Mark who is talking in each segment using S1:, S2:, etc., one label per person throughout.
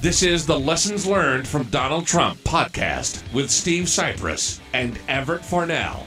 S1: This is the Lessons Learned from Donald Trump podcast with Steve Cypress and Everett Farnell.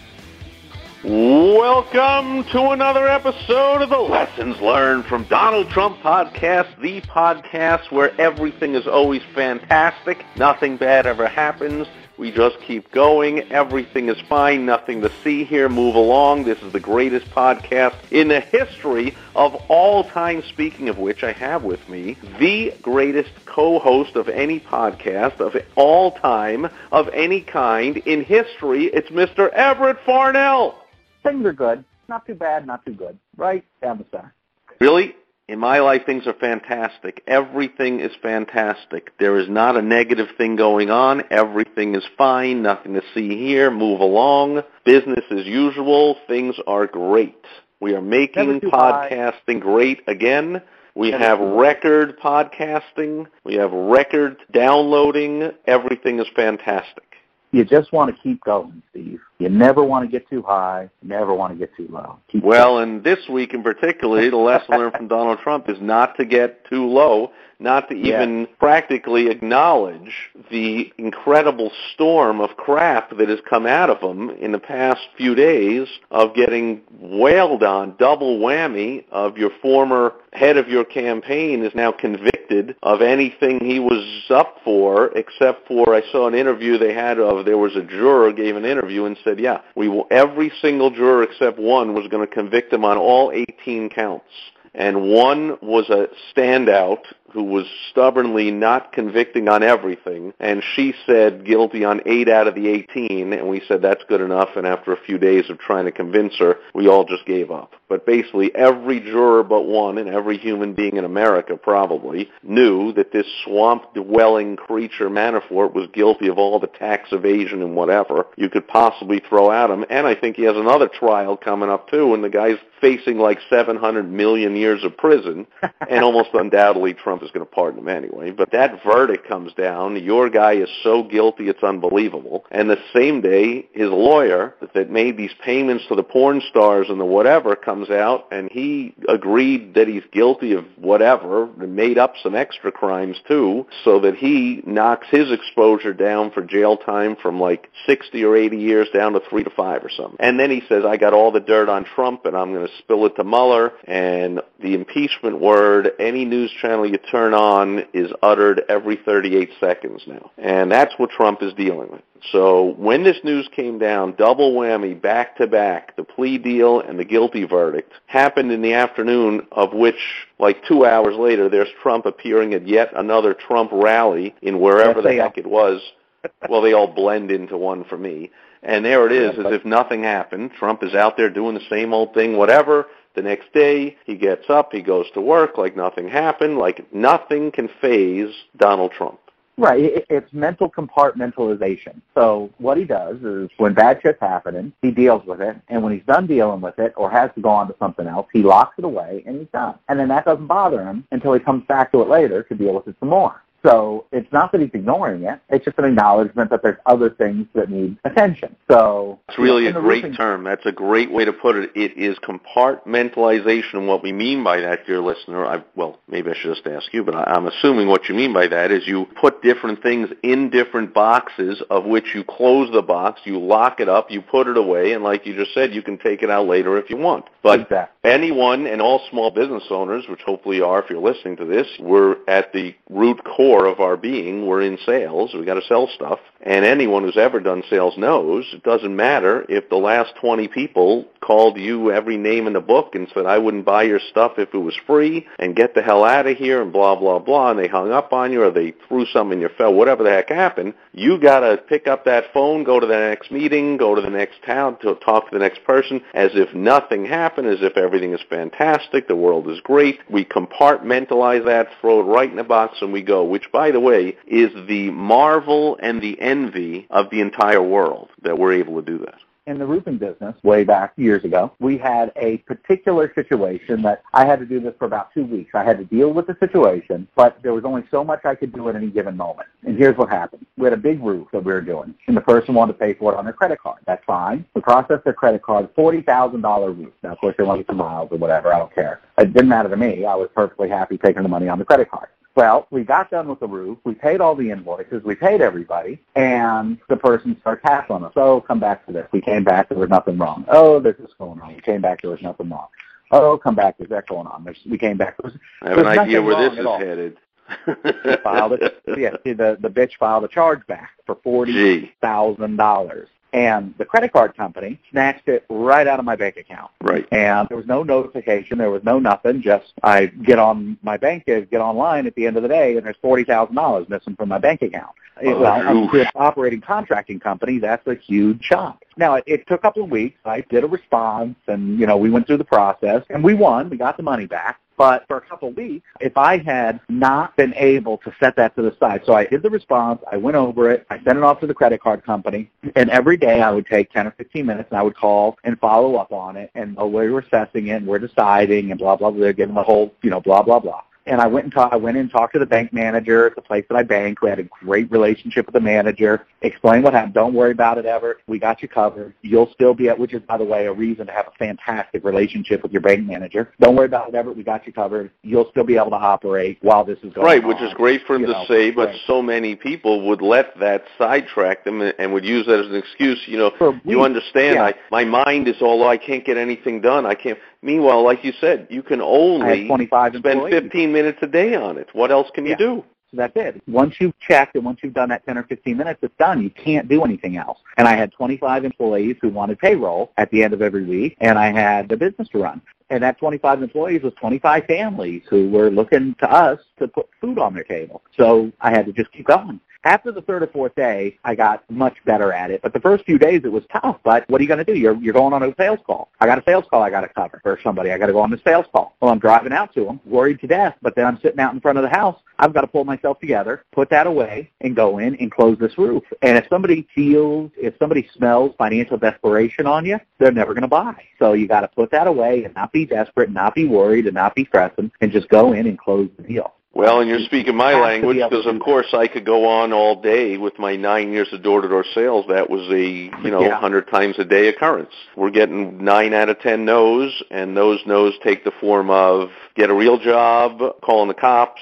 S2: Welcome to another episode of the Lessons Learned from Donald Trump podcast, the podcast where everything is always fantastic, nothing bad ever happens. We just keep going. Everything is fine. Nothing to see here. Move along. This is the greatest podcast in the history of all time. Speaking of which, I have with me the greatest co-host of any podcast of all time, of any kind in history. It's Mr. Everett Farnell.
S3: things are good. Not too bad, not too good. Right down the center.
S2: Really? In my life, things are fantastic. Everything is fantastic. There is not a negative thing going on. Everything is fine. Nothing to see here. Move along. Business as usual. Things are great. We are making
S3: too high.
S2: podcasting great again. We have record podcasting. We have record downloading. Everything is fantastic.
S3: You just want to keep going, Steve. You never want to get too high. You never want to get too low. Keep
S2: Well, and this week in particular, the lesson learned from Donald Trump is not to get too low, not to
S3: Yeah.
S2: even practically acknowledge the incredible storm of crap that has come out of him in the past few days of getting wailed on, double whammy of your former head of your campaign is now convicted of anything he was up for except for I saw an interview they had of there was a juror gave an interview and said, yeah, we will, every single juror except one was going to convict him on all 18 counts. And one was a standout who was stubbornly not convicting on everything, and she said guilty on 8 out of the 18, and we said that's good enough, and after a few days of trying to convince her, we all just gave up. But basically every juror but one, and every human being in America probably, knew that this swamp-dwelling creature Manafort was guilty of all the tax evasion and whatever you could possibly throw at him, and I think he has another trial coming up too, and the guy's facing like 700 million years of prison, and almost undoubtedly Trump is going to pardon him anyway. But that verdict comes down. Your guy is so guilty, it's unbelievable. And the same day, his lawyer that made these payments to the porn stars and the whatever comes out, and he agreed that he's guilty of whatever, and made up some extra crimes too, so that he knocks his exposure down for jail time from like 60 or 80 years down to three to five or something. And then he says, I got all the dirt on Trump, and I'm going to spill it to Mueller. And the impeachment word, any news channel you turn on, is uttered every 38 seconds now. And that's what Trump is dealing with. So when this news came down, double whammy, back to back, the plea deal and the guilty verdict happened in the afternoon of which, like two hours later, there's Trump appearing at yet another Trump rally in wherever the heck it was. well, they all blend into one for me. And there it is, as if nothing happened. Trump is out there doing the same old thing, whatever. The next day, he gets up, he goes to work like nothing happened, like nothing can phase Donald Trump.
S3: Right. It, it's mental compartmentalization. So what he does is when bad shit's happening, he deals with it. And when he's done dealing with it or has to go on to something else, he locks it away and he's done. And then that doesn't bother him until he comes back to it later to deal with it some more. So it's not that he's ignoring it. It's just an acknowledgement that there's other things that need attention. So
S2: It's really a great
S3: roofing-
S2: term. That's a great way to put it. It is compartmentalization. And what we mean by that, dear listener, I, well, maybe I should just ask you, but I, I'm assuming what you mean by that is you put different things in different boxes of which you close the box, you lock it up, you put it away, and like you just said, you can take it out later if you want. But
S3: Exactly.
S2: anyone and all small business owners, which hopefully you are if you're listening to this, we're at the root core core of our being, we're in sales. We got to sell stuff. And anyone who's ever done sales knows it doesn't matter if the last 20 people called you every name in the book and said, I wouldn't buy your stuff if it was free and get the hell out of here and blah, blah, blah. And they hung up on you or they threw something in your face, whatever the heck happened. You got to pick up that phone, go to the next meeting, go to the next town to talk to the next person as if nothing happened, as if everything is fantastic, the world is great. We compartmentalize that, throw it right in the box and we go, which by the way is the marvel and the envy of the entire world that we're able to do that
S3: in the roofing business way back years ago, we had a particular situation that I had to do this for about two weeks. I had to deal with the situation, but there was only so much I could do at any given moment. And here's what happened. We had a big roof that we were doing, and the person wanted to pay for it on their credit card. That's fine. We processed their credit card, $40,000 roof. Now, of course, they wanted some miles or whatever. I don't care. It didn't matter to me. I was perfectly happy taking the money on the credit card. Well, we got done with the roof. We paid all the invoices. We paid everybody. And the person started on us. Oh, come back to this. We came back. There was nothing wrong. Oh, there's this going on. We came back. There was nothing wrong. Oh, come back. There's that going on. There's, we came back. There was,
S2: I have an idea where this is
S3: all.
S2: headed.
S3: filed it. Yeah, see, the the bitch filed a charge back for forty thousand dollars. And the credit card company snatched it right out of my bank account.
S2: Right.
S3: And there was no notification. There was no nothing. Just I get on my bank, get online at the end of the day, and there's forty thousand dollars missing from my bank account.
S2: Oh,
S3: well, I'm an operating contracting company. That's a huge shock. Now it, it took a couple of weeks. I did a response, and you know we went through the process, and we won. We got the money back. But for a couple weeks, if I had not been able to set that to the side, so I did the response, I went over it, I sent it off to the credit card company, and every day I would take 10 or 15 minutes and I would call and follow up on it, and oh, we're assessing it, and we're deciding, and blah, blah, blah, they're giving the whole, you know, blah, blah, blah and I went and ta- I went in and talked to the bank manager at the place that I bank. We had a great relationship with the manager. Explained what happened. Don't worry about it ever. We got you covered. You'll still be at, which is by the way a reason to have a fantastic relationship with your bank manager. Don't worry about it ever. We got you covered. You'll still be able to operate while this is going
S2: Right,
S3: on.
S2: Right, which is great for him
S3: You
S2: to
S3: know,
S2: say, but so many people would let that sidetrack them and- would use that as an excuse. You know,
S3: For
S2: you
S3: weeks,
S2: understand?
S3: yeah.
S2: I, my mind is all, oh, I can't get anything done. I can't. Meanwhile, like you said, you can only
S3: 25
S2: spend
S3: employees.
S2: 15 minutes a day on it. What else can you do?
S3: So that's it. Once you've checked and once you've done that 10 or 15 minutes, it's done. You can't do anything else. And I had 25 employees who wanted payroll at the end of every week, and I had the business to run. And that 25 employees was 25 families who were looking to us to put food on their table. So I had to just keep going. After the third or fourth day, I got much better at it. But the first few days, it was tough. But what are you going to do? You're, you're going on a sales call. I got a sales call I got to cover for somebody. I got to go on the sales call. Well, I'm driving out to them, worried to death. But then I'm sitting out in front of the house. I've got to pull myself together, put that away, and go in and close this roof. And if somebody feels, if somebody smells financial desperation on you, they're never going to buy. So you got to put that away and not be desperate, and not be worried, and not be stressing, and just go in and close the deal.
S2: Well, and you're speaking my language because, of course, I could go on all day with my nine years of door-to-door sales. That was a you know
S3: Yeah.
S2: hundred times a day occurrence. We're getting nine out of ten no's, and those no's take the form of get a real job, calling the cops,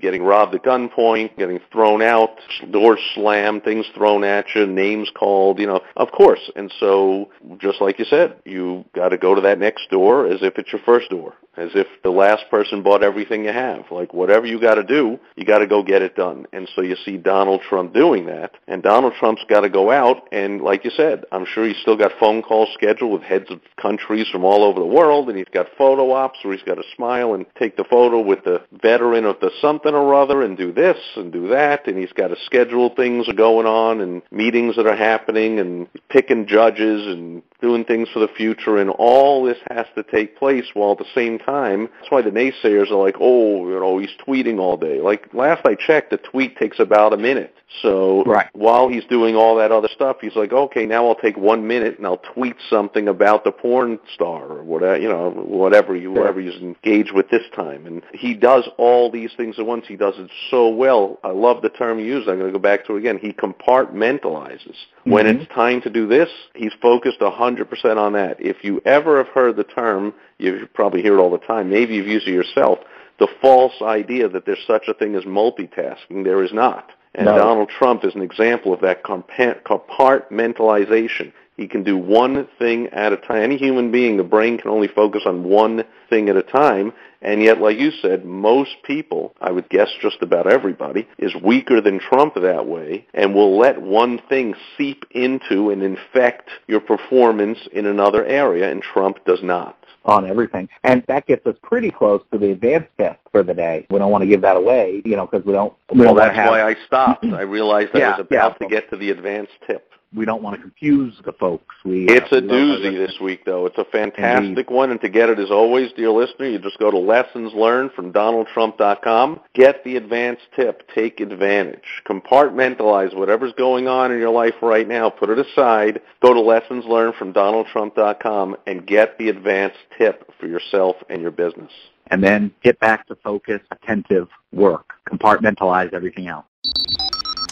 S2: getting robbed at gunpoint, getting thrown out, doors slammed, things thrown at you, names called. You know, of course. And so, just like you said, you got to go to that next door as if it's your first door as if the last person bought everything you have. Like whatever you got to do, you got to go get it done. And so you see Donald Trump doing that, and Donald Trump's got to go out and, like you said, I'm sure he's still got phone calls scheduled with heads of countries from all over the world, and he's got photo ops where he's got to smile and take the photo with the veteran of the something or other, and do this and do that, and he's got to schedule things going on and meetings that are happening and picking judges and doing things for the future, and all this has to take place while at the same time. That's why the naysayers are like, oh, you know, he's tweeting all day. Like last I checked, the tweet takes about a minute. So
S3: Right.
S2: while he's doing all that other stuff, he's like, okay, now I'll take one minute and I'll tweet something about the porn star or whatever, you know, whatever you, whatever he's engaged with this time. And he does all these things at once. He does it so well. I love the term you used. I'm going to go back to it again. He compartmentalizes. When
S3: Mhm.
S2: it's time to do this, he's focused 100% on that. If you ever have heard the term, you probably hear it all the time, maybe you've used it yourself, the false idea that there's such a thing as multitasking. There is not. And
S3: No.
S2: Donald Trump is an example of that compartmentalization. He can do one thing at a time. Any human being, the brain can only focus on one thing at a time, And yet, like you said, most people, I would guess just about everybody, is weaker than Trump that way and will let one thing seep into and infect your performance in another area, and Trump does not
S3: on everything. And that gets us pretty close to the advanced test for the day. We don't want to give that away, you know, because we don't. We
S2: well,
S3: don't
S2: that's
S3: have,
S2: why I stopped. I realized I
S3: Yeah,
S2: was about
S3: yeah.
S2: to get to the advanced tip.
S3: We don't want to confuse the folks. We
S2: It's
S3: uh,
S2: a doozy this week, though. It's a fantastic
S3: Indeed.
S2: one, and to get it, as always, dear listener, you just go to lessons learned from DonaldTrump.com. Get the advanced tip. Take advantage. Compartmentalize whatever's going on in your life right now. Put it aside. Go to lessons learned from DonaldTrump.com and get the advanced tip for yourself and your business.
S3: and then get back to focus, attentive work. Compartmentalize everything else.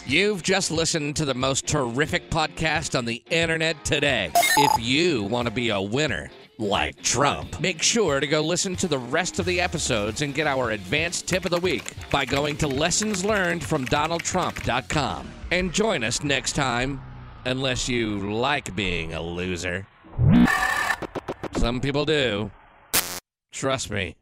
S1: You've just listened to the most terrific podcast on the internet today. If you want to be a winner, like Trump, make sure to go listen to the rest of the episodes and get our advanced tip of the week by going to lessons learned from DonaldTrump.com. And join us next time, unless you like being a loser. Some people do. Trust me.